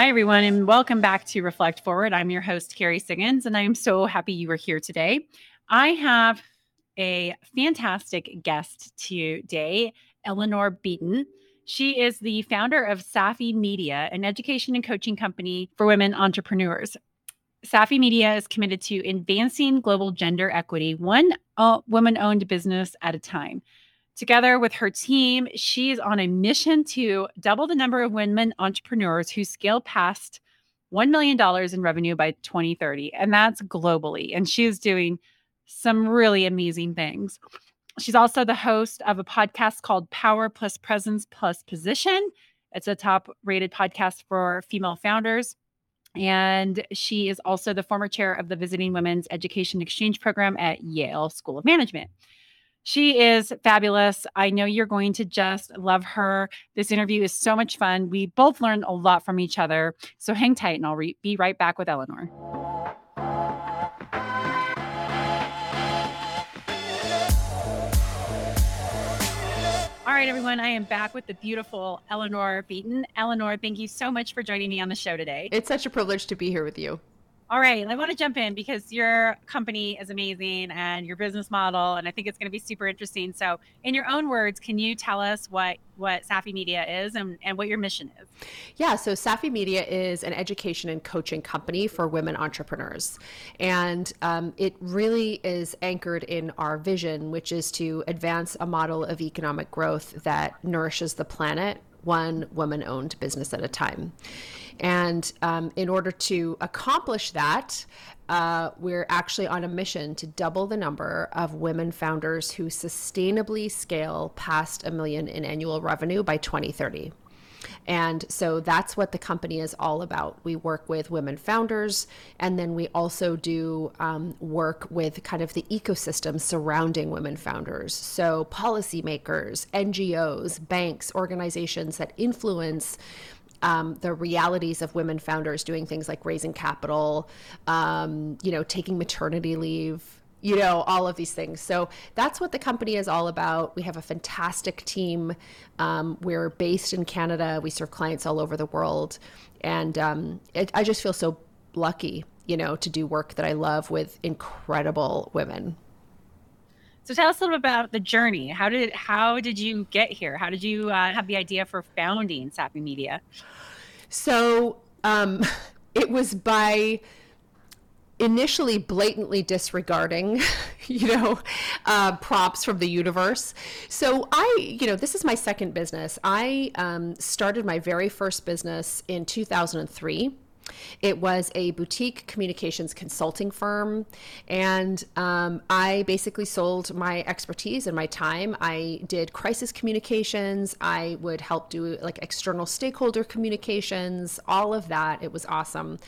Hi, everyone, and welcome back to Reflect Forward. I'm your host, Kerry Siggins, and I am so happy you are here today. I have a fantastic guest today, Eleanor Beaton. She is the founder of Safi Media, an education and coaching company for women entrepreneurs. Safi Media is committed to advancing global gender equity, one woman owned business at a time. Together with her team, she is on a mission to double the number of women entrepreneurs who scale past $1 million in revenue by 2030. And that's globally. And she is doing some really amazing things. She's also the host of a podcast called Power Plus Presence Plus Position. It's a top rated podcast for female founders. And she is also the former chair of the Visiting Women's Education Exchange Program at Yale School of Management. She is fabulous. I know you're going to just love her. This interview is so much fun. We both learned a lot from each other. So hang tight and I'll re- be right back with Eleanor. All right, everyone, I am back with the beautiful Eleanor Beaton. Eleanor, thank you so much for joining me on the show today. It's such a privilege to be here with you. All right, I want to jump in because your company is amazing and your business model, and I think it's going to be super interesting. So, in your own words, can you tell us what what Safi Media is and, and what your mission is? Yeah, so Safi Media is an education and coaching company for women entrepreneurs, and um, it really is anchored in our vision, which is to advance a model of economic growth that nourishes the planet one woman owned business at a time. And um, in order to accomplish that, uh, we're actually on a mission to double the number of women founders who sustainably scale past a million in annual revenue by 2030. And so that's what the company is all about. We work with women founders, and then we also do um, work with kind of the ecosystem surrounding women founders. So, policymakers, NGOs, banks, organizations that influence um, the realities of women founders doing things like raising capital, um, you know, taking maternity leave, you know, all of these things. So that's what the company is all about. We have a fantastic team. Um, we're based in Canada. We serve clients all over the world. And um, it, I just feel so lucky, you know, to do work that I love with incredible women. So tell us a little bit about the journey. How did how did you get here? How did you uh, have the idea for founding Safi Media? So um, it was by initially blatantly disregarding, you know, uh, props from the universe. So I, you know, this is my second business. I um, started my very first business in 2003 it was a boutique communications consulting firm, and um, I basically sold my expertise and my time. I did crisis communications. I would help do like external stakeholder communications, all of that. It was awesome.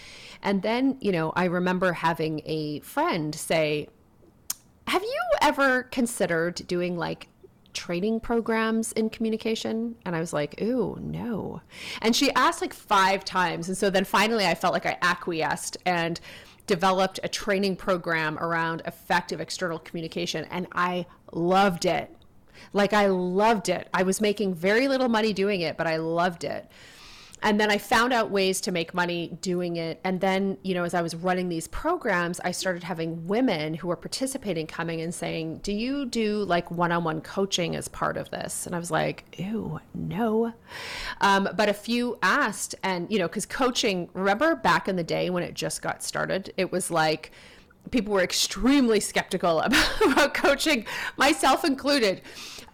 And then, you know, I remember having a friend say, have you ever considered doing like training programs in communication? And I was like, ooh, no. And she asked like five times. And so then finally I felt like I acquiesced and developed a training program around effective external communication. And I loved it. Like I loved it. I was making very little money doing it, but I loved it and then I found out ways to make money doing it. And then, you know, as I was running these programs, I started having women who were participating coming and saying, Do you do like one on one coaching as part of this? And I was like, Ew, no. Um, but a few asked, and, you know, because coaching, remember back in the day when it just got started, it was like, people were extremely skeptical about, about coaching, myself included.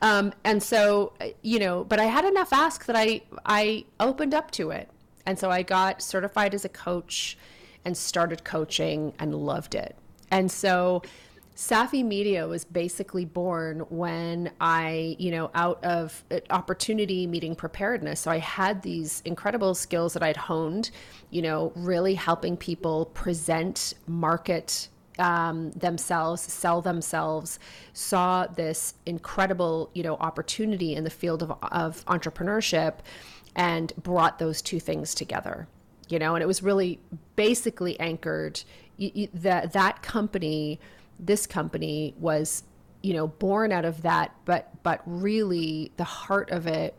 Um, and so, you know, but I had enough ask that I I opened up to it, and so I got certified as a coach, and started coaching and loved it. And so, Safi Media was basically born when I, you know, out of opportunity meeting preparedness. So I had these incredible skills that I'd honed, you know, really helping people present, market, um, themselves, sell themselves, saw this incredible, you know, opportunity in the field of, of entrepreneurship, and brought those two things together. You know, and it was really basically anchored that that company, this company, was, you know, born out of that, but but really the heart of it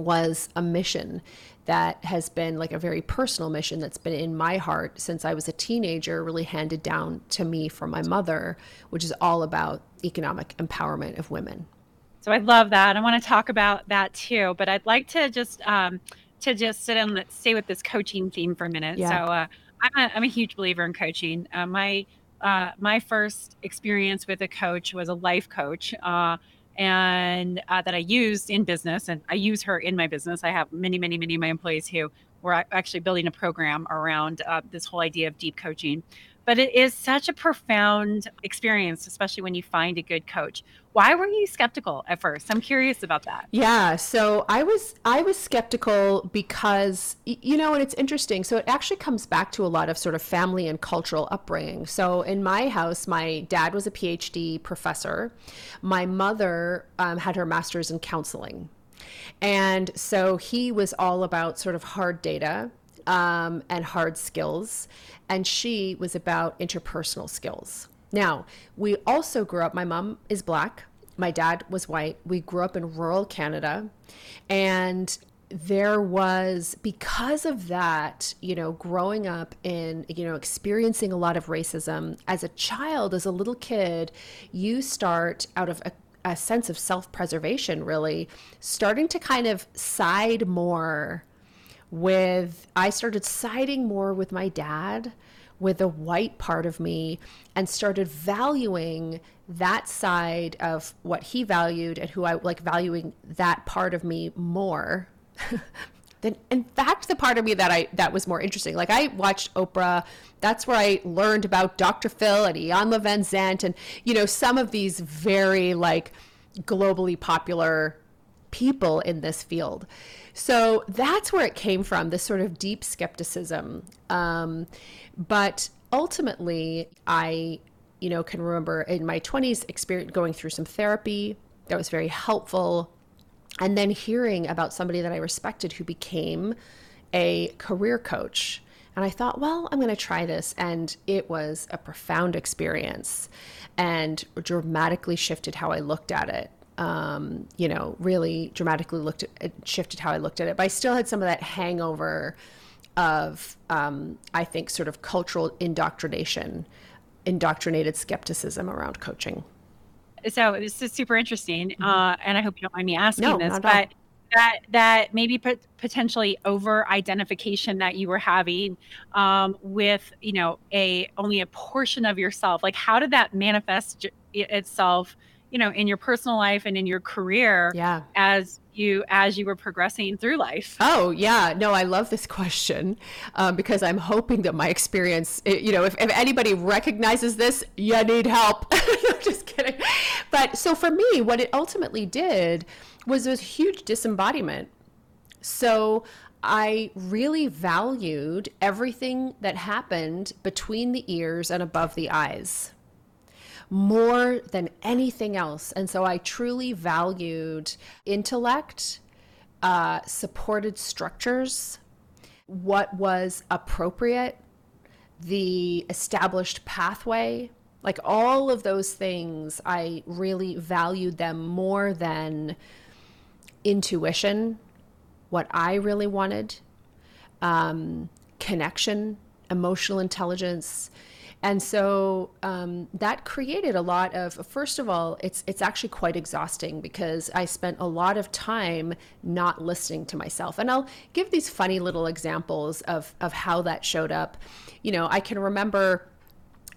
was a mission that has been like a very personal mission that's been in my heart since I was a teenager, really handed down to me from my mother, which is all about economic empowerment of women. So I love that. I want to talk about that too, but I'd like to just um, to just sit and let's stay with this coaching theme for a minute. Yeah. So uh, I'm a I'm a huge believer in coaching. Uh, my uh, my first experience with a coach was a life coach. And uh, that I used in business, and I use her in my business. I have many, many, many of my employees who were actually building a program around uh, this whole idea of deep coaching but it is such a profound experience, especially when you find a good coach. Why were you skeptical at first? I'm curious about that. Yeah, so I was I was skeptical because you know, and it's interesting. So it actually comes back to a lot of sort of family and cultural upbringing. So in my house, my dad was a PhD professor. My mother um, had her master's in counseling. And so he was all about sort of hard data um, and hard skills. And she was about interpersonal skills. Now, we also grew up, my mom is black, my dad was white. We grew up in rural Canada. And there was because of that you know growing up in you know experiencing a lot of racism as a child as a little kid you start out of a, a sense of self-preservation really starting to kind of side more with I started siding more with my dad, with the white part of me, and started valuing that side of what he valued and who I like valuing that part of me more. than in fact the part of me that I that was more interesting. Like I watched Oprah. That's where I learned about Dr. Phil and Iyanla Vanzant and you know some of these very like globally popular people in this field. So that's where it came from, this sort of deep skepticism. Um, but ultimately, I, you know, can remember in my 20s experience going through some therapy that was very helpful. And then hearing about somebody that I respected who became a career coach. And I thought, well, I'm going to try this. And it was a profound experience and dramatically shifted how I looked at it um, you know, really dramatically looked at, shifted how I looked at it. But I still had some of that hangover of, um, I think, sort of cultural indoctrination, indoctrinated skepticism around coaching. So this is super interesting, mm-hmm. uh, and I hope you don't mind me asking no, this, but that that maybe pot- potentially over identification that you were having um, with you know a only a portion of yourself. Like, how did that manifest itself? You know in your personal life and in your career yeah. as you as you were progressing through life? Oh yeah. No i love this question um, because i'm hoping that my experience eh, you know if, if anybody recognizes this you need help. Just kidding. But so for me what it ultimately did was a huge disembodiment. So I really valued everything that happened between the ears and above the eyes more than anything else. And so I truly valued intellect, uh, supported structures, what was appropriate, the established pathway. Like all of those things, I really valued them more than intuition, what I really wanted, um, connection, emotional intelligence, and so um, that created a lot of first of all it's it's actually quite exhausting because i spent a lot of time not listening to myself and i'll give these funny little examples of of how that showed up you know i can remember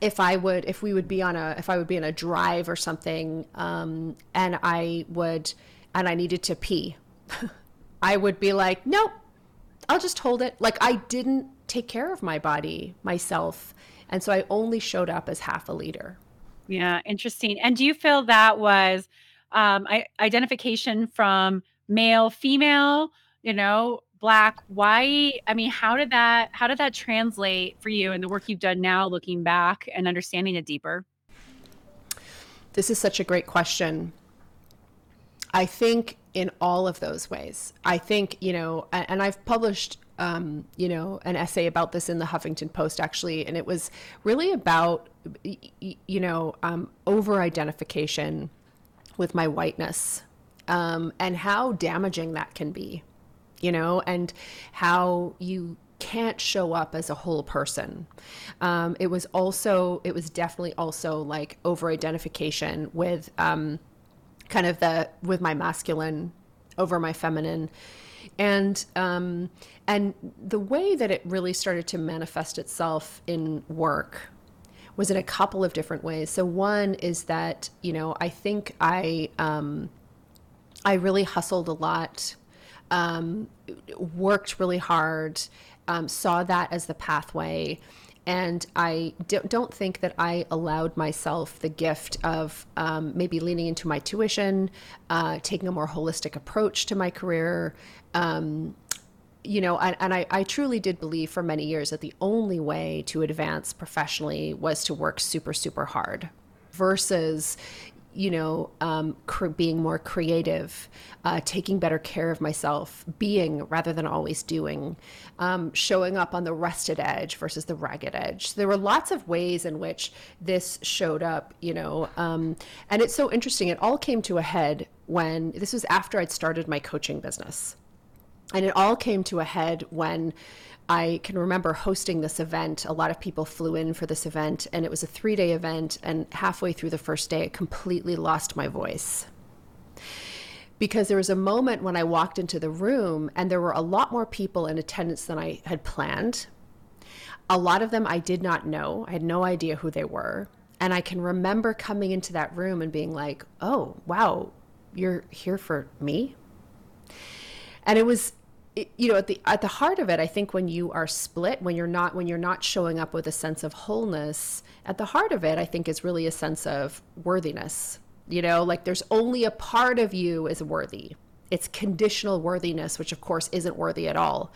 if I would, if we would be on a, if I would be on a drive or something, um, and I would, and I needed to pee, I would be like, nope, I'll just hold it. Like I didn't take care of my body myself. And so I only showed up as half a leader. Yeah, interesting. And do you feel that was um, identification from male, female, you know, black, white? I mean, how did that how did that translate for you and the work you've done now, looking back and understanding it deeper? This is such a great question. I think in all of those ways. I think, you know, and I've published um, you know, an essay about this in the Huffington Post actually, and it was really about, you know, um, over identification with my whiteness um, and how damaging that can be. you know, and how you can't show up as a whole person. Um, it was also, it was definitely also like over identification with um, kind of the, with my masculine over my feminine. And, um, and the way that it really started to manifest itself in work was in a couple of different ways. So one is that, you know, I think I, um, I really hustled a lot, um, worked really hard, um, saw that as the pathway. And I don't think that I allowed myself the gift of um, maybe leaning into my tuition, uh, taking a more holistic approach to my career. Um, you know, and, and I, I truly did believe for many years that the only way to advance professionally was to work super, super hard versus, you know, um, cr- being more creative, uh, taking better care of myself, being rather than always doing, um, showing up on the rested edge versus the ragged edge. There were lots of ways in which this showed up, you know, um, and it's so interesting. It all came to a head when this was after I'd started my coaching business. And it all came to a head when I can remember hosting this event. A lot of people flew in for this event, and it was a three day event. And halfway through the first day, I completely lost my voice. Because there was a moment when I walked into the room, and there were a lot more people in attendance than I had planned. A lot of them I did not know, I had no idea who they were. And I can remember coming into that room and being like, oh, wow, you're here for me? And it was you know at the at the heart of it i think when you are split when you're not when you're not showing up with a sense of wholeness at the heart of it i think is really a sense of worthiness. You know like there's only a part of you is worthy. It's conditional worthiness which of course isn't worthy at all.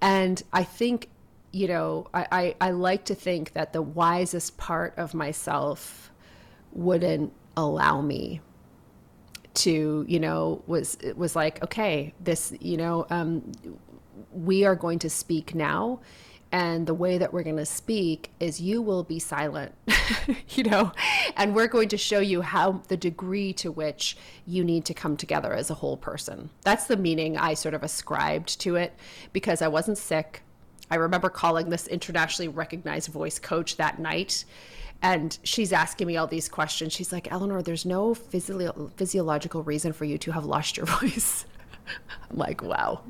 And i think you know i i, I like to think that the wisest part of myself wouldn't allow me to you know was was like okay this you know um, we are going to speak now. And the way that we're going to speak is you will be silent you know? And we're going to show you how the degree to which you need to come together as a whole person. That's the meaning i sort of ascribed to it because i wasn't sick. I remember calling this internationally recognized voice coach that night and she's asking me all these questions. She's like, Eleanor, there's no physio- physiological reason for you to have lost your voice. I'm like, wow.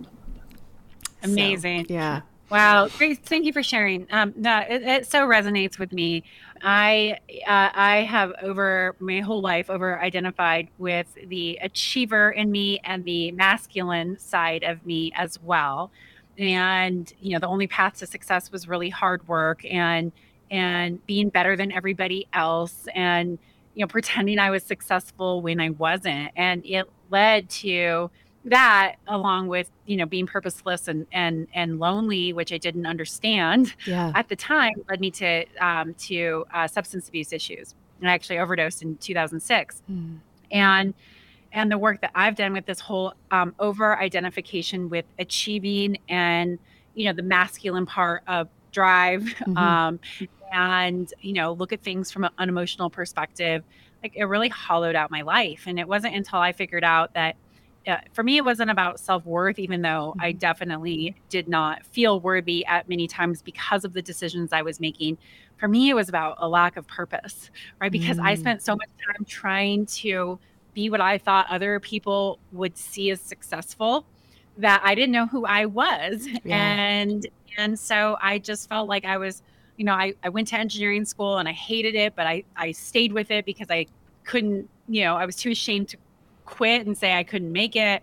Amazing. So, yeah. Wow, great! Thank you for sharing. Um, no, it, it so resonates with me. I uh, I have over my whole life over identified with the achiever in me and the masculine side of me as well. And you know, the only path to success was really hard work and and being better than everybody else and you know pretending I was successful when I wasn't and it led to that along with you know being purposeless and and and lonely which I didn't understand yeah. at the time led me to um, to uh, substance abuse issues and I actually overdosed in 2006 mm. and and the work that I've done with this whole um, over identification with achieving and you know the masculine part of drive mm-hmm. um, and you know look at things from an unemotional perspective like it really hollowed out my life and it wasn't until i figured out that uh, for me it wasn't about self-worth even though i mm-hmm. definitely did not feel worthy at many times because of the decisions i was making for me it was about a lack of purpose right because mm. i spent so much time trying to be what i thought other people would see as successful that i didn't know who i was yeah. and and so i just felt like i was you know, I, I went to engineering school and I hated it, but I, I stayed with it because I couldn't, you know, I was too ashamed to quit and say I couldn't make it.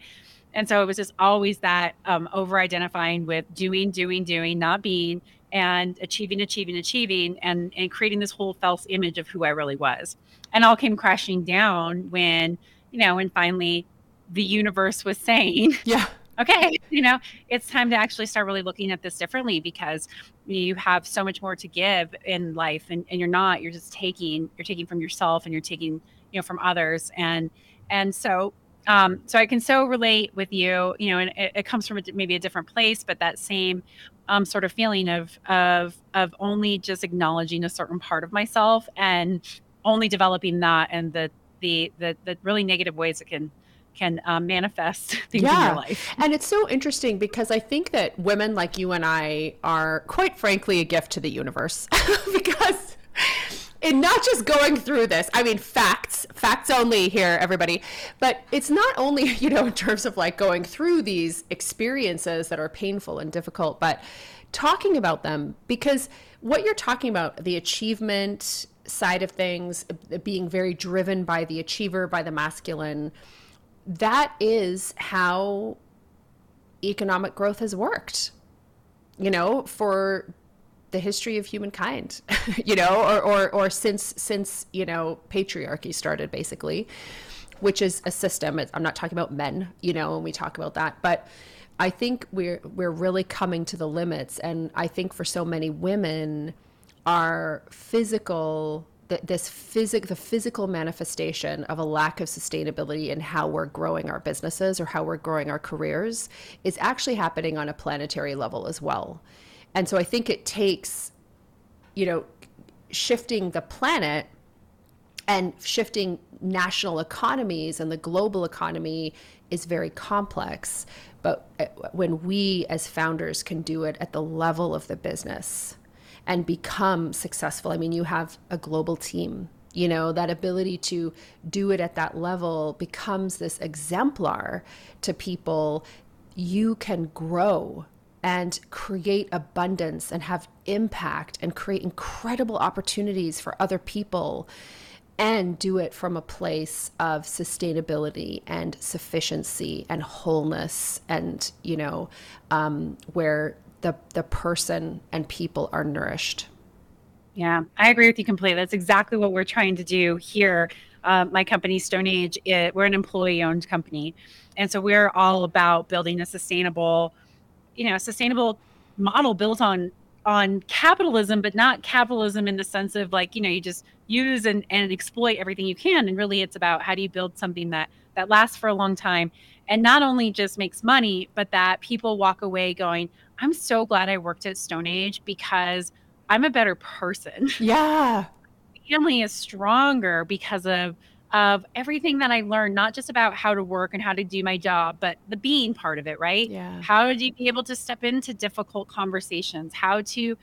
And so it was just always that um, over identifying with doing, doing, doing, not being, and achieving, achieving, achieving, and, and creating this whole false image of who I really was. And all came crashing down when, you know, when finally the universe was saying, Yeah okay, you know, it's time to actually start really looking at this differently because you have so much more to give in life and, and you're not, you're just taking, you're taking from yourself and you're taking, you know, from others. And, and so, um, so I can so relate with you, you know, and it, it comes from a, maybe a different place, but that same, um, sort of feeling of, of, of only just acknowledging a certain part of myself and only developing that and the, the, the, the really negative ways it can can um, manifest things yeah. in your life. And it's so interesting because I think that women like you and I are quite frankly a gift to the universe because in not just going through this i mean facts facts only here everybody but it's not only you know in terms of like going through these experiences that are painful and difficult but talking about them because what you're talking about the achievement side of things being very driven by the achiever by the masculine that is how economic growth has worked you know for the history of humankind you know or, or or since since you know patriarchy started basically which is a system. I'm not talking about men you know when we talk about that but i think we're we're really coming to the limits. And i think for so many women our physical this physic the physical manifestation of a lack of sustainability in how we're growing our businesses or how we're growing our careers is actually happening on a planetary level as well and so I think it takes, you know, shifting the planet and shifting national economies and the global economy is very complex. But uh, when we as founders can do it at the level of the business and become successful, I mean, you have a global team. You know, that ability to do it at that level becomes this exemplar to people. You can grow and create abundance and have impact and create incredible opportunities for other people and do it from a place of sustainability and sufficiency and wholeness and you know um, where the the person and people are nourished. Yeah i agree with you completely. That's exactly what we're trying to do here. Uh, my company StoneAge it, we're an employee owned company. And so we're all about building a sustainable you know sustainable model built on on capitalism but not capitalism in the sense of like you know you just use and, and exploit everything you can. And really it's about how do you build something that that lasts for a long time and not only just makes money but that people walk away going i'm so glad i worked at StoneAge because i'm a better person yeah family is stronger because of of everything that I learned, not just about how to work and how to do my job, but the being part of it, right? Yeah. How to be able to step into difficult conversations, how to,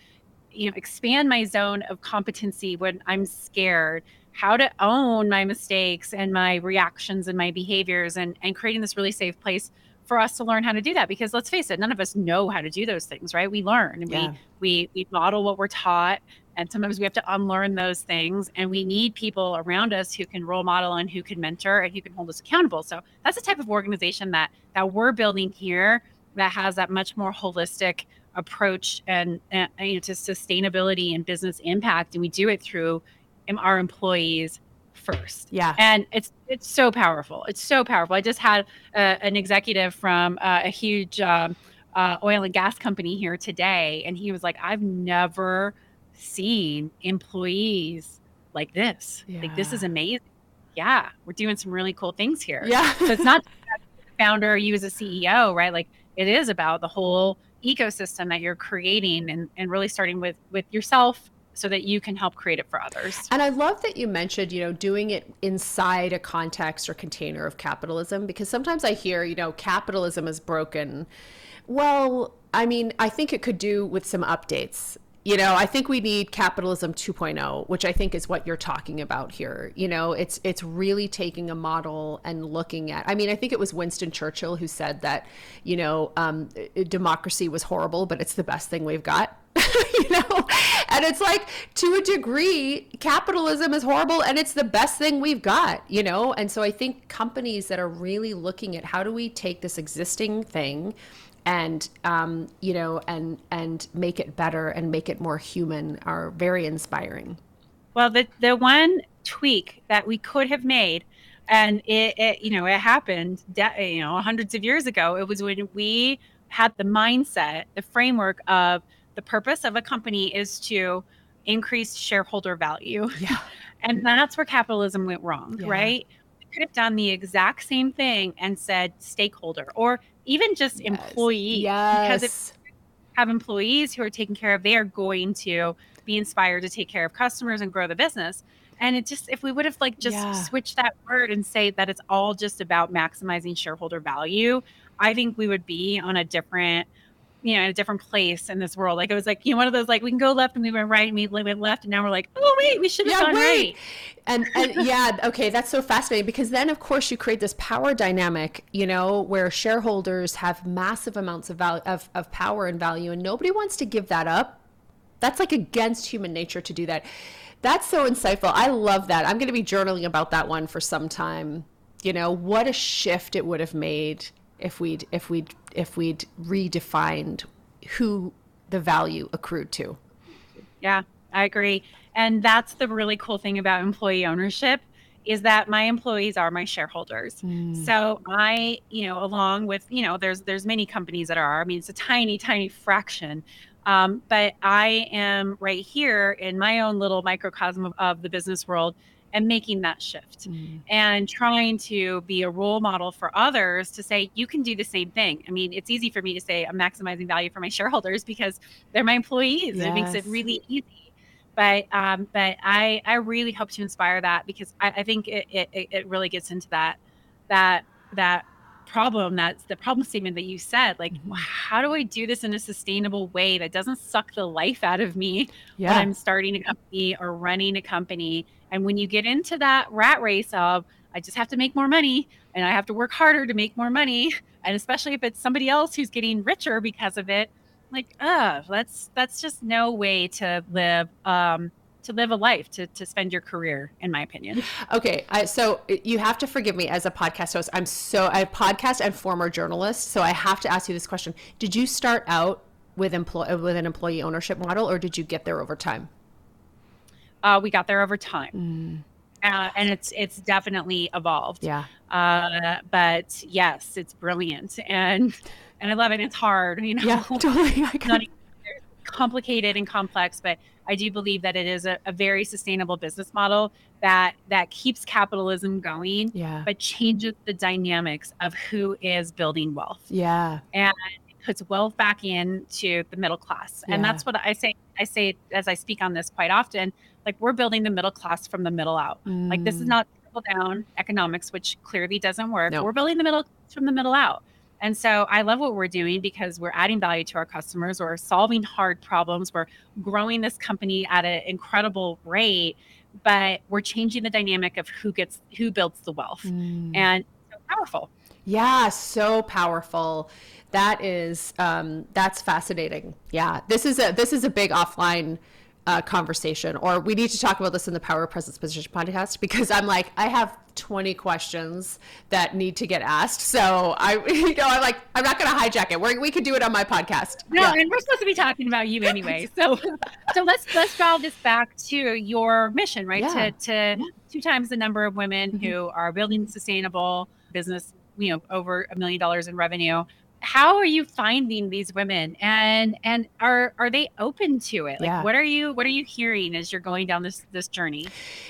you know, expand my zone of competency when I'm scared, how to own my mistakes and my reactions and my behaviors and and creating this really safe place for us to learn how to do that because let's face it none of us know how to do those things right we learn and yeah. we we we model what we're taught and sometimes we have to unlearn those things. And we need people around us who can role model and who can mentor and who can hold us accountable. So that's the type of organization that that we're building here that has that much more holistic approach and, and you know to sustainability and business impact. And we do it through um, our employees first. Yeah. And it's it's so powerful. It's so powerful. I just had uh, an executive from uh, a huge um, uh, oil and gas company here today, and he was like, "I've never seen employees like this. Yeah. Like this is amazing. Yeah, we're doing some really cool things here. Yeah. so it's not founder, you as a CEO, right? Like it is about the whole ecosystem that you're creating and, and really starting with with yourself so that you can help create it for others. And I love that you mentioned, you know, doing it inside a context or container of capitalism because sometimes I hear, you know, capitalism is broken. Well, I mean, I think it could do with some updates you know i think we need capitalism 2.0 which i think is what you're talking about here. You know it's it's really taking a model and looking at i mean i think it was winston churchill who said that you know um, democracy was horrible but it's the best thing we've got. You know? And it's like to a degree capitalism is horrible and it's the best thing we've got you know? And so i think companies that are really looking at how do we take this existing thing and um, you know and and make it better and make it more human are very inspiring. Well the the one tweak that we could have made and it, it you know it happened de- you know hundreds of years ago it was when we had the mindset the framework of the purpose of a company is to increase shareholder value. Yeah. And that's where capitalism went wrong yeah. right? We could have done the exact same thing and said stakeholder or even just yes. employees. Yes. Because if have employees who are taken care of, they are going to be inspired to take care of customers and grow the business. And it just, if we would have like just Yeah. switched that word and say that it's all just about maximizing shareholder value, I think we would be on a different, you know, in a different place in this world. Like it was like, you know, one of those like we can go left and we went right and we went left. And now we're like, oh, wait, we should have Yeah, gone wait. right. and and yeah okay that's so fascinating because then of course you create this power dynamic you know where shareholders have massive amounts of value of, of power and value and nobody wants to give that up that's like against human nature to do that that's so insightful i love that i'm going to be journaling about that one for some time you know what a shift it would have made if we'd if we'd if we'd redefined who the value accrued to Yeah, I agree. And that's the really cool thing about employee ownership is that my employees are my shareholders. So I, you know, along with, you know, there's there's many companies that are. I mean, it's a tiny, tiny fraction. Um, but I am right here in my own little microcosm of, of the business world and making that shift and trying to be a role model for others to say you can do the same thing. I mean, it's easy for me to say I'm maximizing value for my shareholders because they're my employees. and It makes it really easy. But um, but I I really hope to inspire that because I, I think it it it really gets into that that that problem that's the problem statement that you said like Mhm. how do i do this in a sustainable way that doesn't suck the life out of me yeah when I'm starting a company or running a company. And when you get into that rat race of, I just have to make more money and I have to work harder to make more money. And especially if it's somebody else who's getting richer because of it, like, uh, that's that's just no way to live um to live a life, to to spend your career, in my opinion. Okay, I, so you have to forgive me as a podcast host. I'm so I podcast and former journalist, so I have to ask you this question: Did you start out with employ with an employee ownership model, or did you get there over time? Uh, we got there over time. Uh, and it's it's definitely evolved. Yeah, Uh, but yes, it's brilliant and and I love it. It's hard, you know. yeah, totally. I can, complicated and complex, but I do believe that it is a, a very sustainable business model that that keeps capitalism going, yeah, but changes the dynamics of who is building wealth yeah, and puts wealth back into the middle class. And Yeah. that's what I say. I say as I speak on this quite often. Like we're building the middle class from the middle out. Like this is Mm. not trickle down economics, which clearly doesn't work. No. We're building the middle from the middle out. And so I love what we're doing because we're adding value to our customers. We're solving hard problems. We're growing this company at an incredible rate, but we're changing the dynamic of who gets who builds the wealth. Mm. And so powerful. Yeah, so powerful. That is um, that's fascinating. Yeah, this is a this is a big offline uh, conversation, or we need to talk about this in the Power of Presence Position podcast because I'm like I have 20 questions that need to get asked. So I, you know, I'm like I'm not going to hijack it. We're, we could do it on my podcast. No, Yeah. and we're supposed to be talking about you anyway. So, so let's let's draw this back to your mission, right? Yeah. To to two times the number of women Mhm. who are building sustainable business, you know, over a million dollars in revenue. How are you finding these women, and and are are they open to it? Like, Yeah. what are you what are you hearing as you're going down this this journey?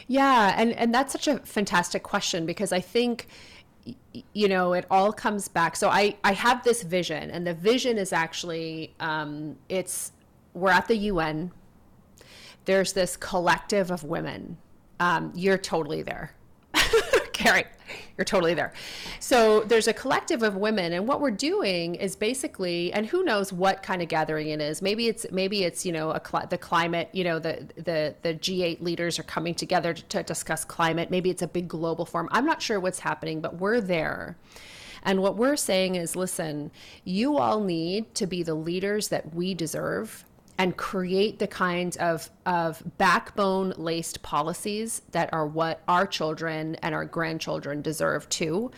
Yeah, and and that's such a fantastic question because I think you know it all comes back. So I I have this vision, and the vision is actually um, it's we're at the UN. There's this collective of women. Um, you're totally there. Kerry, you're totally there. So there's a collective of women, and what we're doing is basically, and who knows what kind of gathering it is. Maybe it's maybe it's you know a cli- the climate. You know the the the G8 leaders are coming together to, to discuss climate. Maybe it's a big global forum. I'm not sure what's happening, but we're there. And what we're saying is, listen, you all need to be the leaders that we deserve and create the kinds of, of backbone laced policies that are what our children and our grandchildren deserve too.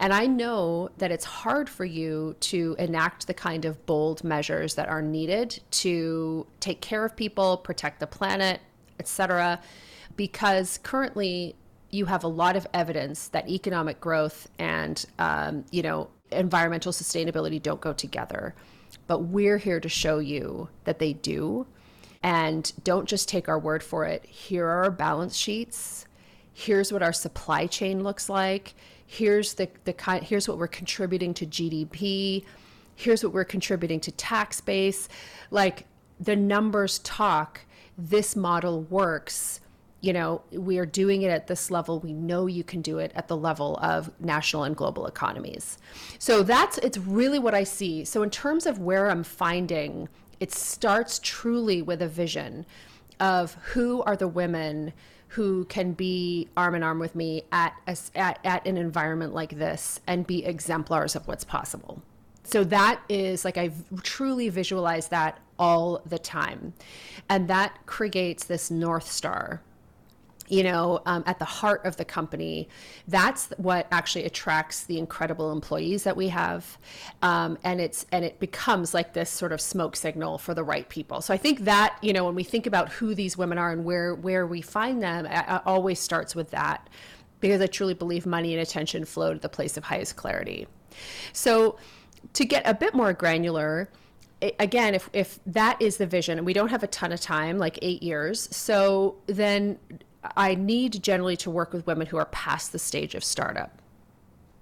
And I know that it's hard for you to enact the kind of bold measures that are needed to take care of people, protect the planet, etc., because currently you have a lot of evidence that economic growth and um, you know environmental sustainability don't go together. But we're here to show you that they do. And don't just take our word for it. Here are our balance sheets. Here's what our supply chain looks like. Here's the, the kind here's what we're contributing to GDP. Here's what we're contributing to tax base. Like the numbers talk, this model works. You know, we are doing it at this level. We know you can do it at the level of national and global economies. So that's, it's really what I see. So, in terms of where I'm finding, it starts truly with a vision of who are the women who can be arm in arm with me at, a, at, at an environment like this and be exemplars of what's possible. So that is like I truly visualize that all the time. And that creates this North Star you know, um, at the heart of the company. That's what actually attracts the incredible employees that we have, um, and it's and it becomes like this sort of smoke signal for the right people. So I think that you know when we think about who these women are and where where we find them, it always starts with that, because I truly believe money and attention flow to the place of highest clarity. So to get a bit more granular again if if that is the vision and we don't have a ton of time like 8 years so then I need generally to work with women who are past the stage of startup.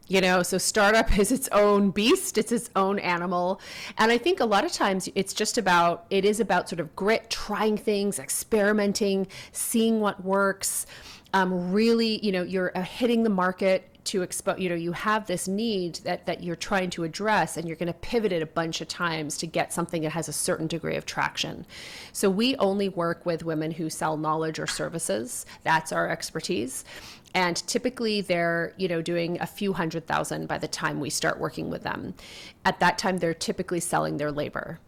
You know, so startup is its own beast, it's its own animal. And I think a lot of times it's just about, it is about sort of grit, trying things, experimenting, seeing what works. Um, really, you know, you're uh, hitting the market to expose you know you have this need that that you're trying to address and you're going to pivot it a bunch of times to get something that has a certain degree of traction. So we only work with women who sell knowledge or services. That's our expertise. And typically they're you know doing a few hundred thousand by the time we start working with them. At that time they're typically selling their labor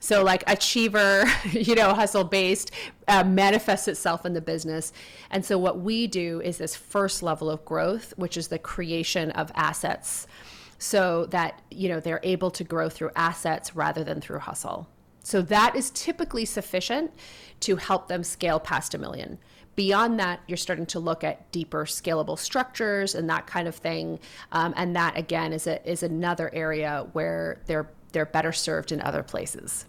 so, like achiever, you know, hustle based uh, manifests itself in the business. And so, what we do is this first level of growth, which is the creation of assets so that, you know, they're able to grow through assets rather than through hustle. So, that is typically sufficient to help them scale past a million. Beyond that, you're starting to look at deeper scalable structures and that kind of thing. Um, and that, again, is, a, is another area where they're they're better served in other places.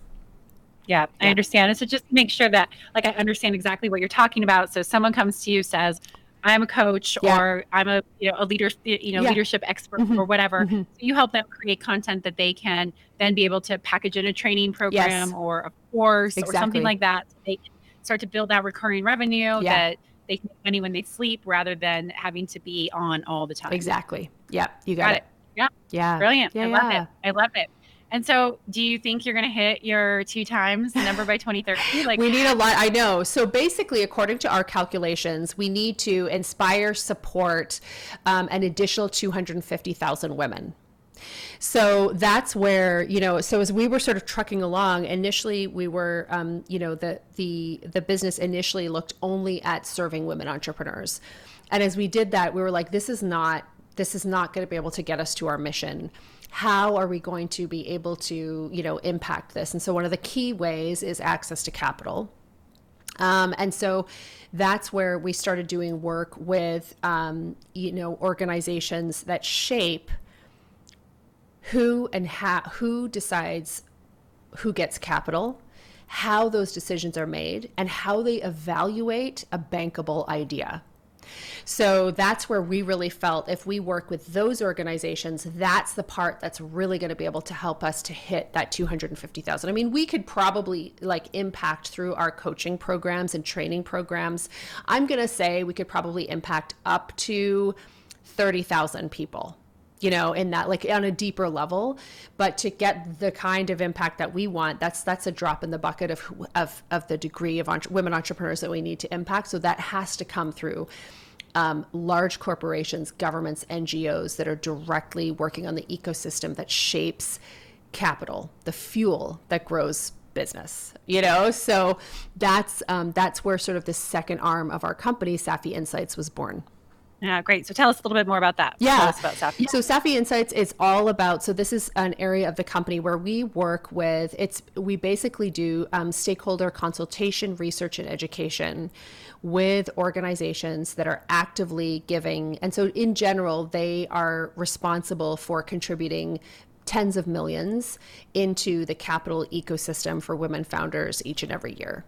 Yeah, I understand. And so just make sure that like I understand exactly what you're talking about. So someone comes to you says, I'm a coach yeah. or I'm a you know a leader you know yeah. leadership expert mm-hmm. or whatever. Mm-hmm. So you help them create content that they can then be able to package in a training program yes. or a course exactly. or something like that. So they can start to build that recurring revenue yeah. that they can make money when they sleep rather than having to be on all the time. Exactly. Yeah, you got, got it. it. Yeah. Yeah. Brilliant. I love it. I love it. And so, do you think you're going to hit your two times number by 2030? Like, we need a lot. I know. So, basically, according to our calculations, we need to inspire, support um, an additional 250,000 women. So that's where you know. So as we were sort of trucking along, initially we were, um, you know, the the the business initially looked only at serving women entrepreneurs, and as we did that, we were like, this is not this is not going to be able to get us to our mission how are we going to be able to you know impact this? And so one of the key ways is access to capital. Um, and so that's where we started doing work with um, you know organizations that shape who and how who decides who gets capital how those decisions are made and how they evaluate a bankable idea so that's where we really felt if we work with those organizations, that's the part that's really going to be able to help us to hit that 250,000. I mean, we could probably like impact through our coaching programs and training programs. I'm going to say we could probably impact up to 30,000 people you know in that like on a deeper level but to get the kind of impact that we want that's that's a drop in the bucket of of, of the degree of entre- women entrepreneurs that we need to impact so that has to come through um, large corporations, governments, NGOs that are directly working on the ecosystem that shapes capital, the fuel that grows business. You know, so that's um, that's where sort of the second arm of our company, Safi Insights, was born. Yeah, great. So tell us a little bit more about that. Yeah. Tell us about Safi. So Safi Insights is all about, so this is an area of the company where we work with, it's, we basically do um, stakeholder consultation, research, and education with organizations that are actively giving. And so in general, they are responsible for contributing tens of millions into the capital ecosystem for women founders each and every year.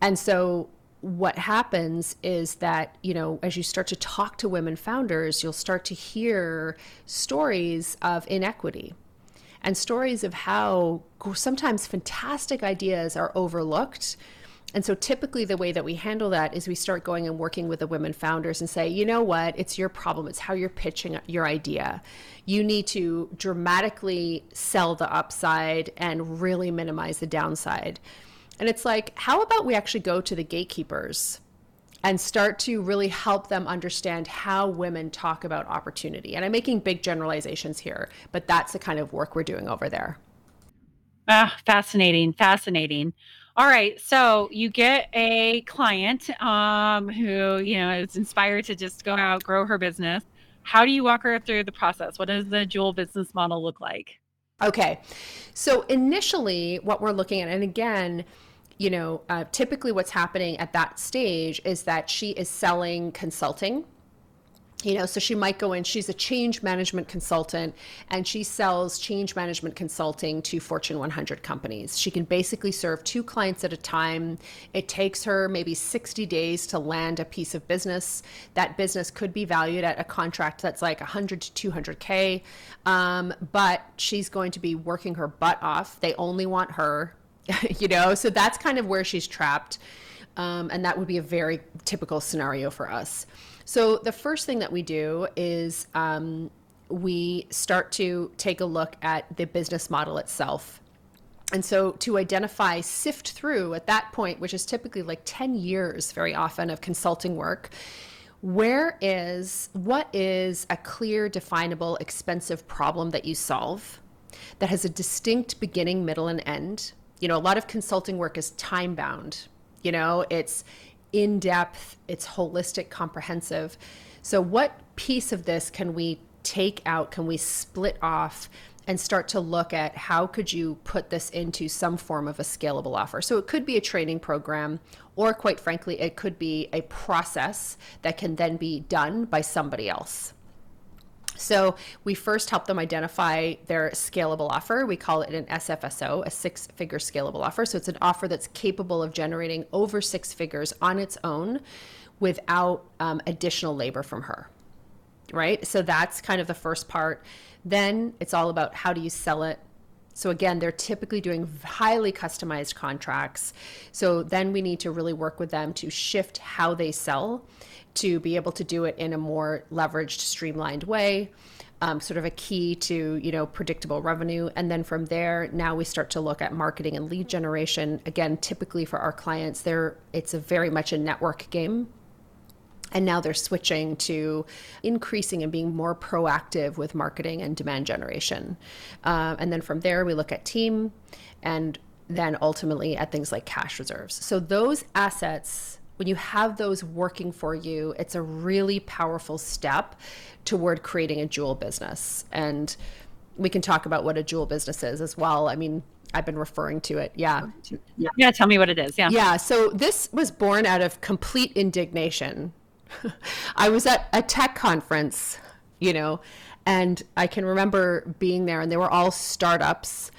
And so what happens is that you know as you start to talk to women founders you'll start to hear stories of inequity and stories of how sometimes fantastic ideas are overlooked And so typically the way that we handle that is we start going and working with the women founders and say, you know what, it's your problem. It's how you're pitching your idea. You need to dramatically sell the upside and really minimize the downside. And it's like, how about we actually go to the gatekeepers and start to really help them understand how women talk about opportunity? And I'm making big generalizations here, but that's the kind of work we're doing over there. Ah, fascinating, fascinating. All right, so you get a client um, who you know is inspired to just go out grow her business. How do you walk her through the process? What does the Jewel business model look like? Okay, so initially, what we're looking at, and again, you know, uh, typically what's happening at that stage is that she is selling consulting. You know so she might go in she's a change management consultant and she sells change management consulting to fortune 100 companies. She can basically serve two clients at a time. It takes her maybe 60 days to land a piece of business. That business could be valued at a contract that's like 100 to 200k um, but she's going to be working her butt off. They only want her you know so that's kind of where she's trapped um, and that would be a very typical scenario for us so the first thing that we do is um, we start to take a look at the business model itself. And so to identify, sift through at that point, which is typically like 10 years very often of consulting work, where is what is a clear, definable, expensive problem that you solve that has a distinct beginning, middle, and end? You know, a lot of consulting work is time bound. You know, it's in depth, it's holistic, comprehensive. So, what piece of this can we take out? Can we split off? and start to look at how could you put this into some form of a scalable offer so it could be a training program or quite frankly it could be a process that can then be done by somebody else so we first help them identify their scalable offer. We call it an SFSO, a six figure scalable offer. So it's an offer that's capable of generating over six figures on its own without um, additional labor from her. Right. So that's kind of the first part. Then it's all about how do you sell it? So again, they're typically doing highly customized contracts. So then we need to really work with them to shift how they sell to be able to do it in a more leveraged, streamlined way. Um, sort of a key to you know predictable revenue and then from there now we start to look at marketing and lead generation again typically for our clients there it's a very much a network game and now they're switching to increasing and being more proactive with marketing and demand generation uh, and then from there we look at team and then ultimately at things like cash reserves so those assets when you have those working for you, it's a really powerful step toward creating a jewel business. And we can talk about what a jewel business is as well. I mean, I've been referring to it. Yeah. Yeah. Yeah. Tell me what it is. Yeah. Yeah. So this was born out of complete indignation. I was at a tech conference, you know, and I can remember being there and they were all startups.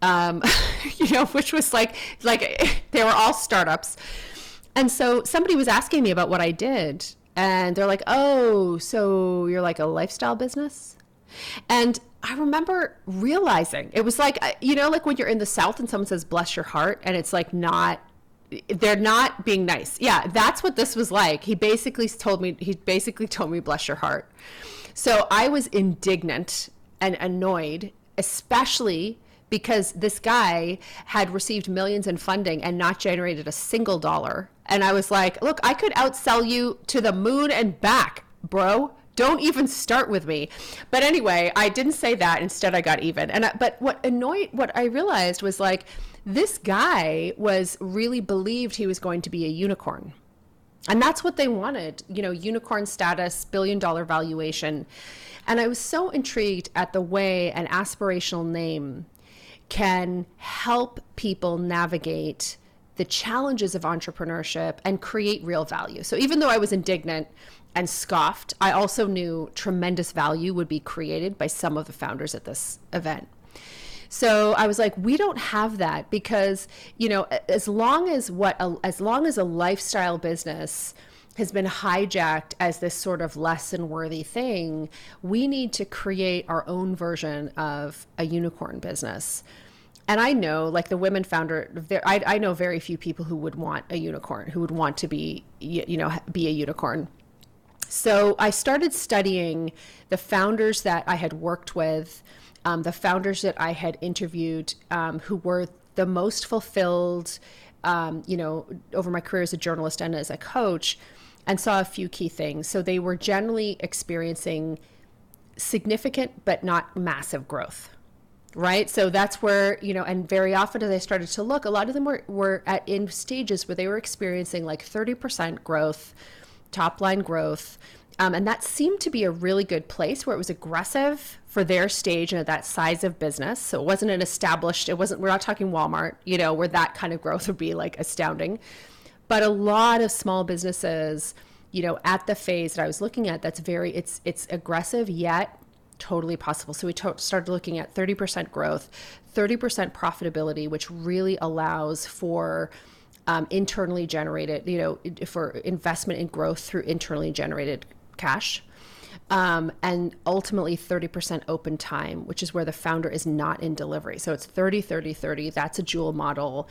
Um, you know, which was like like they were all startups and so somebody was asking me about what I did. And they're like, oh, so you're like a lifestyle business? And I remember realizing it was like, uh, you know, like when you're in the South and someone says, bless your heart, and it's like not, they're not being nice. Yeah, that's what this was like. He basically told me, he basically told me, bless your heart. So I was indignant and annoyed, especially because this guy had received millions in funding and not generated a single dollar. And I was like, look, I could outsell you to the moon and back, bro. Don't even start with me. But anyway, I didn't say that. Instead, I got even. And I, but what annoyed, what I realized was like, this guy was really believed he was going to be a unicorn. And that's what they wanted, you know, unicorn status, billion dollar valuation. And I was so intrigued at the way an aspirational name can help people navigate the challenges of entrepreneurship and create real value. So even though I was indignant and scoffed, I also knew tremendous value would be created by some of the founders at this event. So I was like, we don't have that because, you know, as long as what, a, as long as a lifestyle business has been hijacked as this sort of lesson worthy thing, we need to create our own version of a unicorn business and I know, like the women founder, there, I, I know very few people who would want a unicorn, who would want to be, you know, be a unicorn. So I started studying the founders that I had worked with, um, the founders that I had interviewed, um, who were the most fulfilled, um, you know, over my career as a journalist and as a coach, and saw a few key things. So they were generally experiencing significant but not massive growth right so that's where you know and very often as i started to look a lot of them were, were at in stages where they were experiencing like 30% growth top line growth um, and that seemed to be a really good place where it was aggressive for their stage and at that size of business so it wasn't an established it wasn't we're not talking walmart you know where that kind of growth would be like astounding but a lot of small businesses you know at the phase that i was looking at that's very it's it's aggressive yet totally possible. So we to- started looking at 30% growth, 30% profitability, which really allows for um, internally generated, you know, for investment in growth through internally generated cash. Um, and ultimately 30% open time, which is where the founder is not in delivery. So it's 30, 30, 30. That's a jewel model.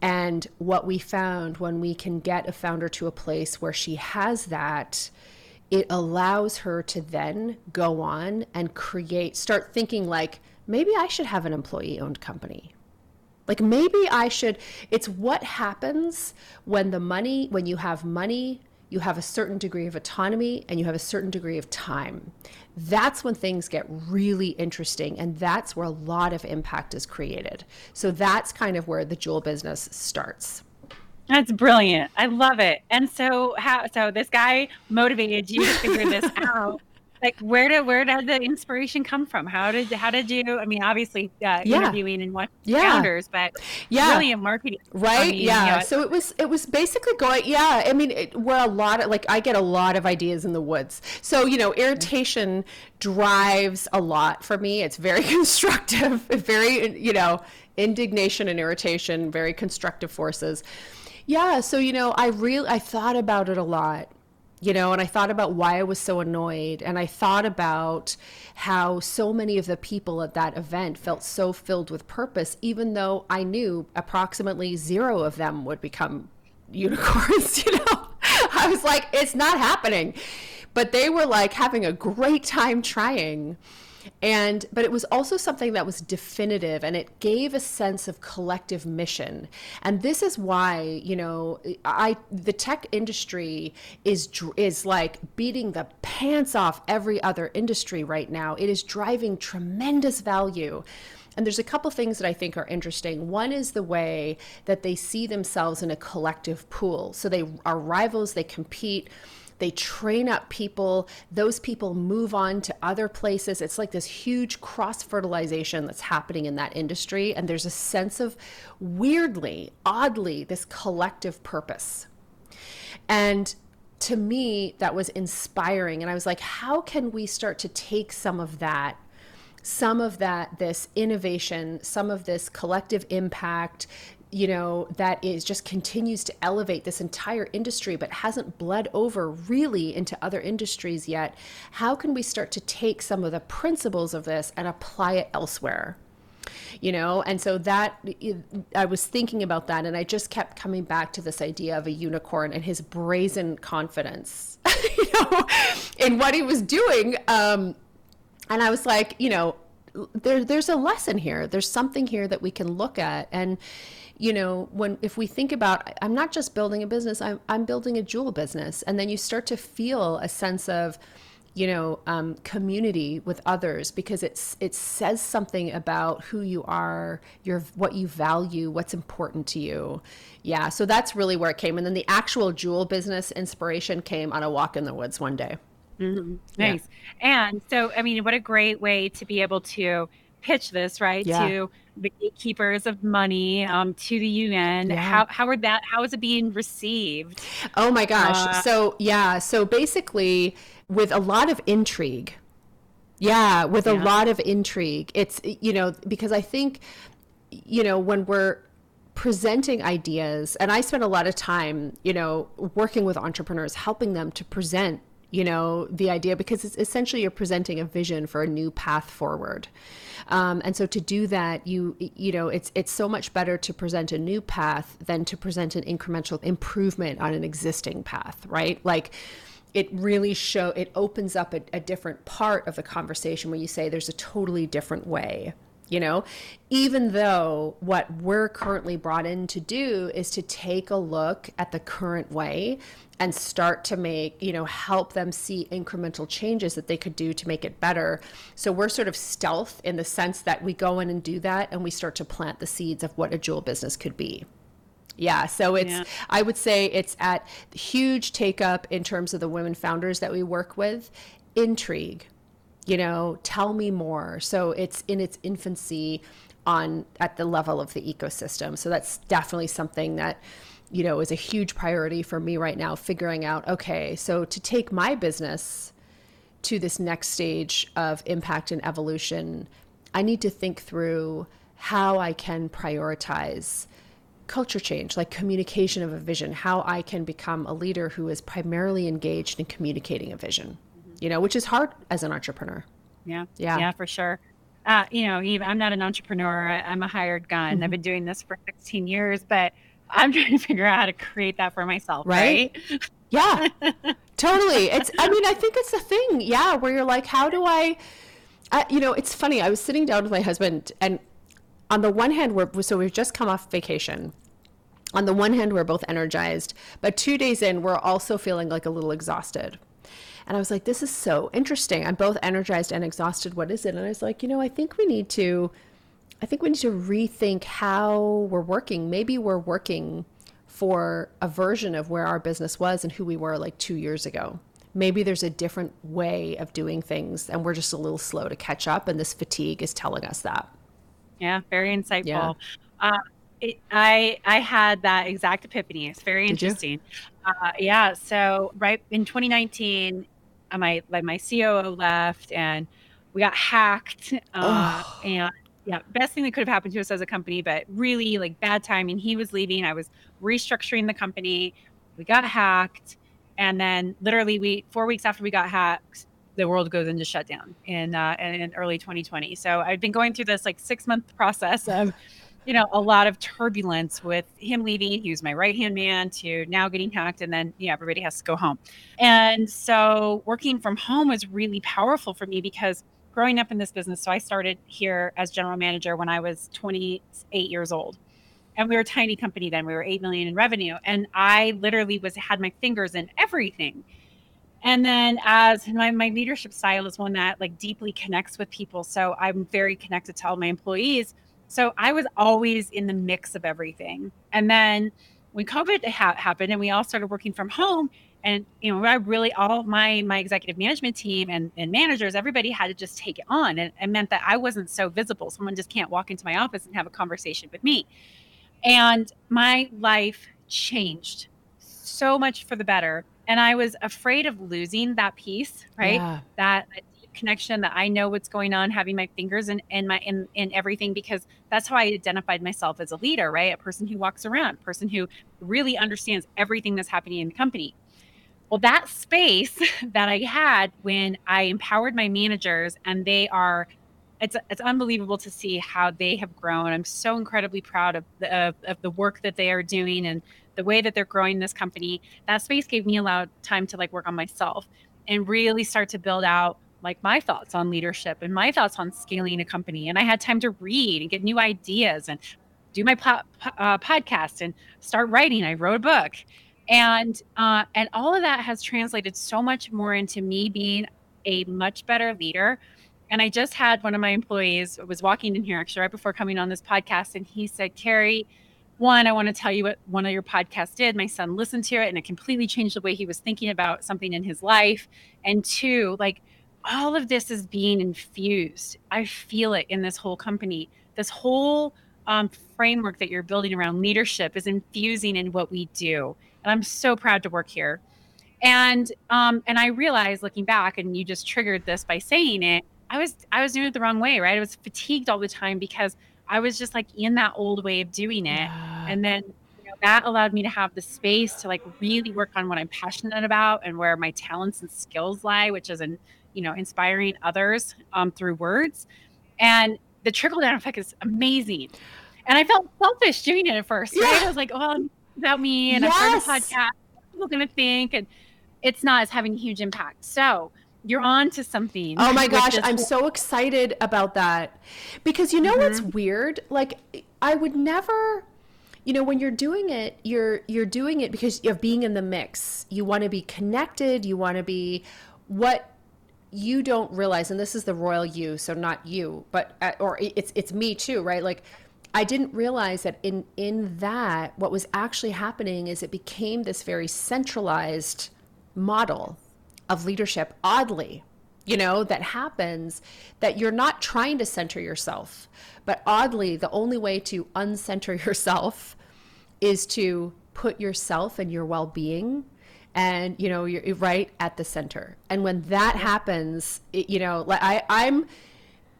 And what we found when we can get a founder to a place where she has that, it allows her to then go on and create, start thinking like, maybe I should have an employee owned company. Like maybe I should, it's what happens when the money, when you have money, you have a certain degree of autonomy and you have a certain degree of time. That's when things get really interesting. And that's where a lot of impact is created. So that's kind of where the jewel business starts. That's brilliant. I love it. And so how so this guy motivated you to figure this out. Like where did where did the inspiration come from? How did how did you? I mean, obviously uh, yeah. interviewing and what yeah. founders, but yeah, brilliant marketing, right? I mean, yeah. You know, so it was it was basically going. Yeah, I mean, it, where a lot of like I get a lot of ideas in the woods. So you know, irritation drives a lot for me. It's very constructive, very you know, indignation and irritation, very constructive forces. Yeah, so you know, I really I thought about it a lot. You know, and I thought about why I was so annoyed and I thought about how so many of the people at that event felt so filled with purpose even though I knew approximately 0 of them would become unicorns, you know. I was like it's not happening. But they were like having a great time trying and but it was also something that was definitive and it gave a sense of collective mission and this is why you know i the tech industry is is like beating the pants off every other industry right now it is driving tremendous value and there's a couple things that I think are interesting. One is the way that they see themselves in a collective pool. So they are rivals, they compete they train up people. Those people move on to other places. It's like this huge cross fertilization that's happening in that industry. And there's a sense of weirdly, oddly, this collective purpose. And to me, that was inspiring. And I was like, how can we start to take some of that? Some of that, this innovation, some of this collective impact, you know that is just continues to elevate this entire industry but hasn't bled over really into other industries yet. How can we start to take some of the principles of this and apply it elsewhere? You know and so that i was thinking about that and i just kept coming back to this idea of a unicorn and his brazen confidence you know in what he was doing. Um and i was like you know there, there's a lesson here. There's something here that we can look at. And you know when if we think about i'm not just building a business i'm, I'm building a jewel business. And then you start to feel a sense of you know um, community with others because it's it says something about who you are your what you value what's important to you. Yeah so that's really where it came. And then the actual jewel business inspiration came on a walk in the woods one day. Mm-hmm. nice. Yeah. and so i mean what a great way to be able to pitch this right yeah. to the gatekeepers of money um, to the UN. Yeah. How how are that? How is it being received? Oh my gosh! Uh, so yeah, so basically, with a lot of intrigue. Yeah, with yeah. a lot of intrigue. It's you know because I think you know when we're presenting ideas and i spend a lot of time you know working with entrepreneurs helping them to present you know the idea because it's essentially you're presenting a vision for a new path forward. Um, and so to do that you you know it's it's so much better to present a new path than to present an incremental improvement on an existing path right? Like it really show it opens up a, a different part of the conversation when you say there's a totally different way you know even though what we're currently brought in to do is to take a look at the current way and start to make you know help them see incremental changes that they could do to make it better so we're sort of stealth in the sense that we go in and do that and we start to plant the seeds of what a jewel business could be yeah, so it's yeah. I would say it's at huge take up in terms of the women founders that we work with. Intrigue, you know, tell me more. So it's in its infancy on at the level of the ecosystem. So that's definitely something that you know is a huge priority for me right now figuring out okay, so to take my business to this next stage of impact and evolution, I need to think through how I can prioritize culture change, like communication of a vision, how I can become a leader who is primarily engaged in communicating a vision. You know, which is hard as an entrepreneur. Yeah. Yeah. Yeah, for sure. Uh, you know, even, I'm not an entrepreneur. I, am a hired gun. Mm-hmm. I've been doing this for 16 years, but I'm trying to figure out how to create that for myself. Right. right? Yeah, totally. It's, I mean, I think it's the thing. Yeah. Where you're like, how do I, uh, you know, it's funny. I was sitting down with my husband and on the one hand, we're so we've just come off vacation. On the one hand, we're both energized, but two days in, we're also feeling like a little exhausted. And I was like, this is so interesting. I'm both energized and exhausted. What is it? And I was like, you know, I think we need to, I think we need to rethink how we're working. Maybe we're working for a version of where our business was and who we were like two years ago. Maybe there's a different way of doing things and we're just a little slow to catch up. And this fatigue is telling us that. Yeah, very insightful. Yeah. Uh, it, I I had that exact epiphany. It's very Did interesting. Uh, yeah. So right in 2019, uh, my like my COO left, and we got hacked. Uh, oh. And yeah, best thing that could have happened to us as a company, but really like bad timing. He was leaving. I was restructuring the company. We got hacked, and then literally we four weeks after we got hacked, the world goes into shutdown in uh, in early 2020. So I've been going through this like six month process of, you know, a lot of turbulence with him leaving. He was my right hand man to now getting hacked, and then yeah, everybody has to go home. And so working from home was really powerful for me because growing up in this business, so I started here as general manager when I was 28 years old. And we were a tiny company then. We were 8 million in revenue. And i literally was had my fingers in everything. And then as my, my leadership style is one that like deeply connects with people. So i'm very connected to all my employees so i was always in the mix of everything. And then when covid ha- happened and we all started working from home and you know i really all my my executive management team and, and managers everybody had to just take it on. And it meant that i wasn't so visible. Someone just can't walk into my office and have a conversation with me. And my life changed so much for the better. And I was afraid of losing that piece, right? Yeah. That, connection that I know what's going on, having my fingers in, in my in, in everything because that's how I identified myself as a leader, right? A person who walks around, person who really understands everything that's happening in the company. Well, that space that I had when I empowered my managers and they are it's it's unbelievable to see how they have grown. I'm so incredibly proud of the of, of the work that they are doing and the way that they're growing this company, that space gave me a lot of time to like work on myself and really start to build out like my thoughts on leadership and my thoughts on scaling a company. And I had time to read and get new ideas and do my po- uh, podcast and start writing. I wrote a book, and uh, and all of that has translated so much more into me being a much better leader. And I just had one of my employees was walking in here actually right before coming on this podcast, and he said, "Kerry." one, I want to tell you what one of your podcasts did. My son listened to it and it completely changed the way he was thinking about something in his life. And two, like all of this is being infused. I feel it in this whole company. This whole um, framework that you're building around leadership is infusing in what we do. And I'm so proud to work here. And um, and I realized looking back, and you just triggered this by saying it. I was I was doing it the wrong way, right? I was fatigued all the time because I was just like in that old way of doing it. Yeah. And then you know, that allowed me to have the space to like really work on what I'm passionate about and where my talents and skills lie, which is in, you know, inspiring others um, through words. And the trickle down effect is amazing. And I felt selfish doing it at first, yeah. right? I was like, oh, about me and yes. I'm starting a podcast. People going to think, and it's not as having a huge impact. So you're on to something. Oh my gosh, I'm so excited about that. Because you know mm-hmm. what's weird? Like I would never you know when you're doing it you're you're doing it because of being in the mix you want to be connected you want to be what you don't realize and this is the royal you so not you but uh, or it's it's me too right? Like I didn't realize that in in that what was actually happening is it became this very centralized model of leadership oddly you know that happens that you're not trying to center yourself but oddly the only way to uncenter yourself is to put yourself and your well-being and you know you're right at the center. And when that happens it, you know like i i'm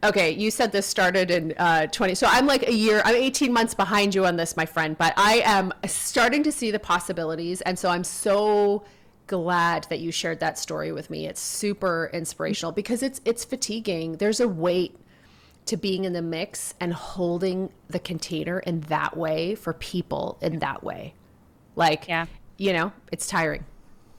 okay you said this started in uh, 20 so i'm like a year i'm 18 months behind you on this my friend but i am starting to see the possibilities and so i'm so glad that you shared that story with me. It's super inspirational because it's it's fatiguing. There's a weight to being in the mix and holding the container in that way for people in that way. Like yeah. you know it's tiring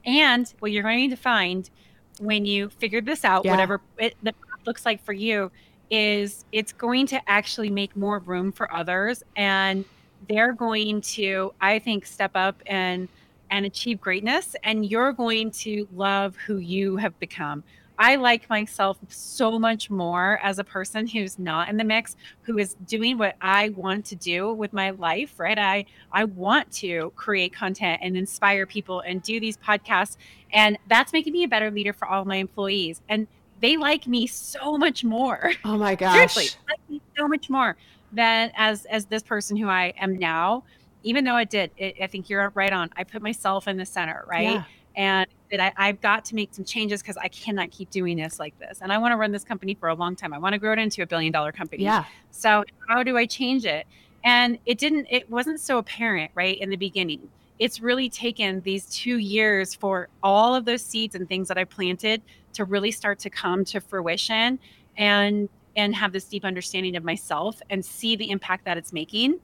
and what you're going to find when you figure this out yeah. whatever it the looks like for you is it's going to actually make more room for others. And they're going to i think step up and and achieve greatness. And you're going to love who you have become i like myself so much more as a person who's not in the mix who is doing what i want to do with my life right i i want to create content and inspire people and do these podcasts and that's making me a better leader for all my employees and they like me so much more. Oh my gosh. Seriously, like me so much more than as as this person who I am now. Even though it did, it, I think you're right on. I put myself in the center, right? Yeah. And that I, I've got to make some changes because I cannot keep doing this like this. And I want to run this company for a long time. I want to grow it into a billion dollar company. Yeah. So how do I change it? And it didn't, it wasn't so apparent, right, in the beginning it's really taken these two years for all of those seeds and things that I planted to really start to come to fruition and and have this deep understanding of myself and see the impact that it's making.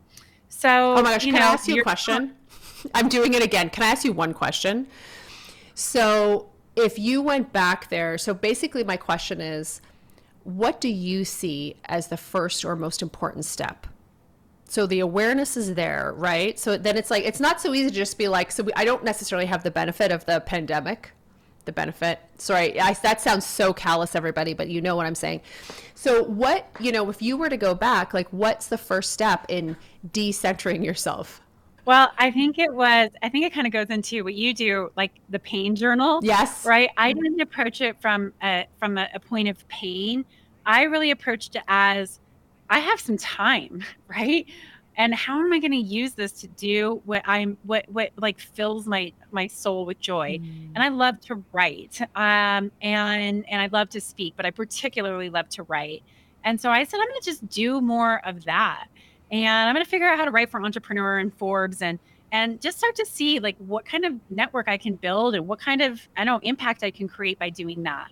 So, oh my gosh, can know, I ask you a question? I'm doing it again. Can I ask you one question? So, if you went back there, so basically, my question is what do you see as the first or most important step? So the awareness is there right? So then it's like it's not so easy to just be like so we, i don't necessarily have the benefit of the pandemic. The benefit sorry I, that sounds so callous everybody but you know what i'm saying. So what you know if you were to go back like what's the first step in decentering yourself well, I think it was, I think it kind of goes into what you do, like the pain journal. Yes. Right. I didn't approach it from a, from a, a point of pain. I really approached it as I have some time, right? And how am I going to use this to do what I'm what what like fills my my soul with joy? Mm. And I love to write, um, and and I love to speak, but I particularly love to write. And so I said I'm going to just do more of that, and I'm going to figure out how to write for Entrepreneur and Forbes, and and just start to see like what kind of network I can build and what kind of I don't know impact I can create by doing that.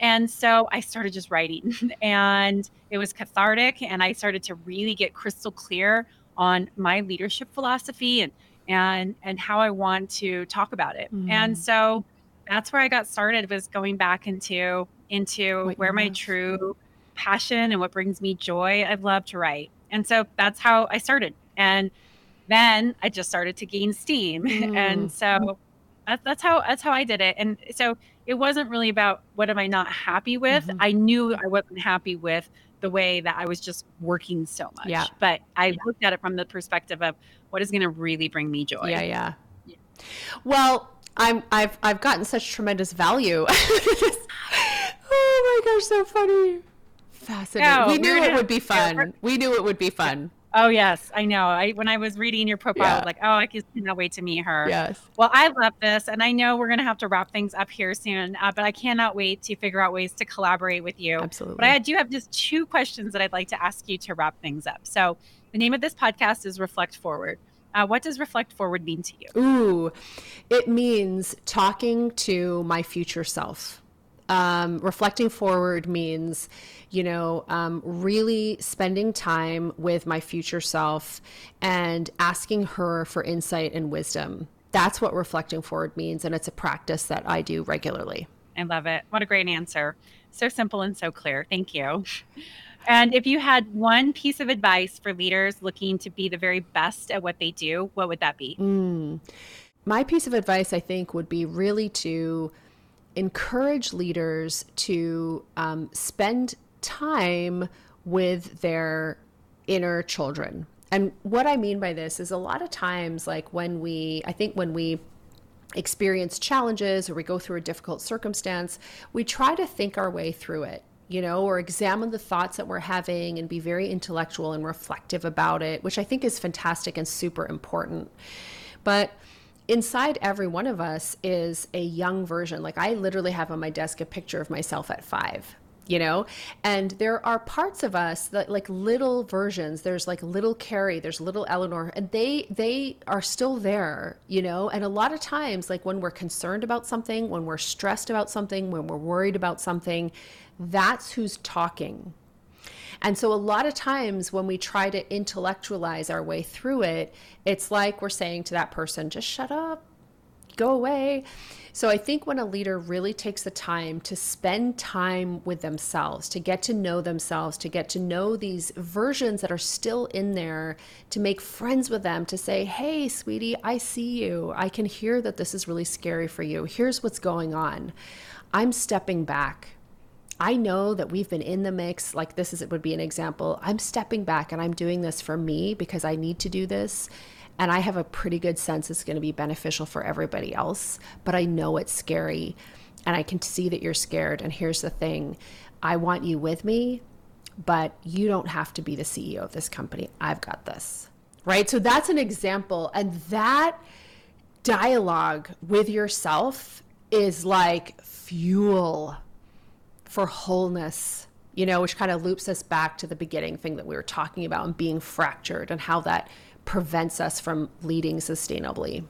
And so I started just writing and it was cathartic and I started to really get crystal clear on my leadership philosophy and and and how I want to talk about it. Mm. And so that's where I got started was going back into into what where my true passion and what brings me joy. I love to write. And so that's how I started. And then I just started to gain steam. Mm. And so that's that's how that's how I did it. And so it wasn't really about what am I not happy with. Mm-hmm. I knew I wasn't happy with the way that I was just working so much. Yeah. But I looked at it from the perspective of what is going to really bring me joy. Yeah, yeah. yeah. Well, I'm I've I've gotten such tremendous value. oh my gosh, so funny. Fascinating. We knew it would be fun. We knew it would be fun. Oh yes, I know. I when I was reading your profile, yeah. I was like, oh, I cannot wait to meet her. Yes. Well, I love this, and I know we're gonna have to wrap things up here soon, uh, but I cannot wait to figure out ways to collaborate with you. Absolutely. But I do have just two questions that I'd like to ask you to wrap things up. So the name of this podcast is Reflect Forward. Uh, what does reflect forward mean to you? Ooh, it means talking to my future self. Um, reflecting forward means, you know, um, really spending time with my future self and asking her for insight and wisdom. That's what reflecting forward means. And it's a practice that I do regularly. I love it. What a great answer. So simple and so clear. Thank you. And if you had one piece of advice for leaders looking to be the very best at what they do, what would that be? Mm. My piece of advice, I think, would be really to encourage leaders to um, spend time with their inner children. And what I mean by this is a lot of times, like when we, I think when we experience challenges or we go through a difficult circumstance, we try to think our way through it you know, or examine the thoughts that we're having and be very intellectual and reflective about it, which I think is fantastic and super important. But inside every one of us is a young version. Like I literally have on my desk a picture of myself at five you know and there are parts of us that like little versions there's like little Kerry there's little eleanor and they they are still there you know and a lot of times like when we're concerned about something when we're stressed about something when we're worried about something that's who's talking. And so, a lot of times when we try to intellectualize our way through it, it's like we're saying to that person, just shut up, go away. So, I think when a leader really takes the time to spend time with themselves, to get to know themselves, to get to know these versions that are still in there, to make friends with them, to say, hey, sweetie, I see you. I can hear that this is really scary for you. Here's what's going on. I'm stepping back I know that we've been in the mix. Like this is it would be an example. I'm stepping back and I'm doing this for me because I need to do this. And I have a pretty good sense it's going to be beneficial for everybody else, but I know it's scary and I can see that you're scared. And here's the thing I want you with me, but you don't have to be the CEO of this company. I've got this. Right. So that's an example. And that dialogue with yourself is like fuel for wholeness, you know, which kind of loops us back to the beginning thing that we were talking about and being fractured and how that prevents us from leading sustainably.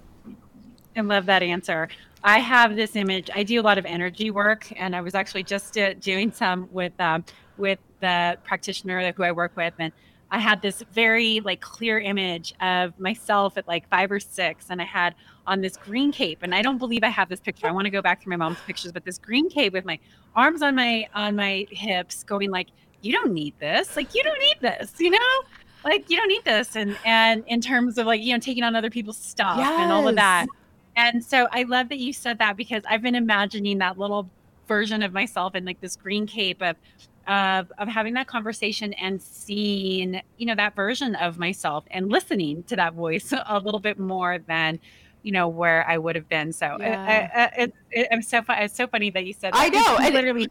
I love that answer. I have this image. I do a lot of energy work, and I was actually just uh, doing some with um, with the practitioner who I work with, and I had this very like clear image of myself at like five or six, and I had on this green cape, and I don't believe I have this picture. I want to go back through my mom's pictures, but this green cape with my arms on my on my hips, going like, "You don't need this. Like, you don't need this. You know." Like you don't need this, and and in terms of like you know taking on other people's stuff yes. and all of that, and so I love that you said that because I've been imagining that little version of myself in like this green cape of of, of having that conversation and seeing you know that version of myself and listening to that voice a little bit more than you know where I would have been. So uh, yeah. I, I, it, it, I'm so. It's so funny that you said. That. I know. I literally.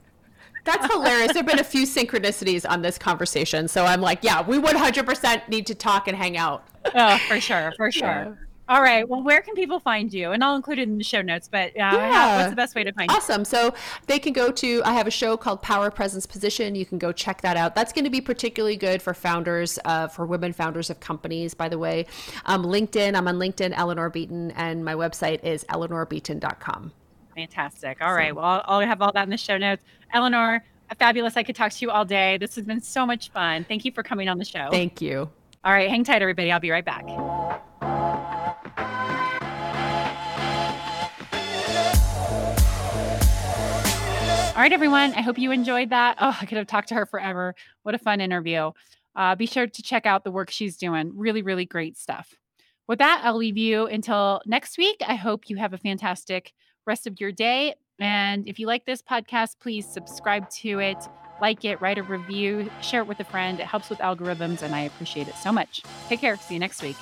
That's hilarious. There have been a few synchronicities on this conversation. So I'm like, yeah, we 100% need to talk and hang out. Oh, for sure. For sure. Yeah. All right. Well, where can people find you? And I'll include it in the show notes. But uh, yeah. what's the best way to find awesome. you? Awesome. So they can go to. I have a show called Power Presence Position. You can go check that out. That's going to be particularly good for founders, uh, for women founders of companies. By the way, um, LinkedIn. I'm on LinkedIn, Eleanor Beaton, and my website is eleanorbeaton.com. Fantastic. All so. right. Well, I'll, I'll have all that in the show notes. Eleanor, fabulous. I could talk to you all day. This has been so much fun. Thank you for coming on the show. Thank you. All right. Hang tight, everybody. I'll be right back. All right, everyone. I hope you enjoyed that. Oh, I could have talked to her forever. What a fun interview. Uh, be sure to check out the work she's doing. Really, really great stuff. With that, I'll leave you until next week. I hope you have a fantastic rest of your day. And if you like this podcast, please subscribe to it, like it, write a review, share it with a friend. It helps with algorithms, and I appreciate it so much. Take care. See you next week.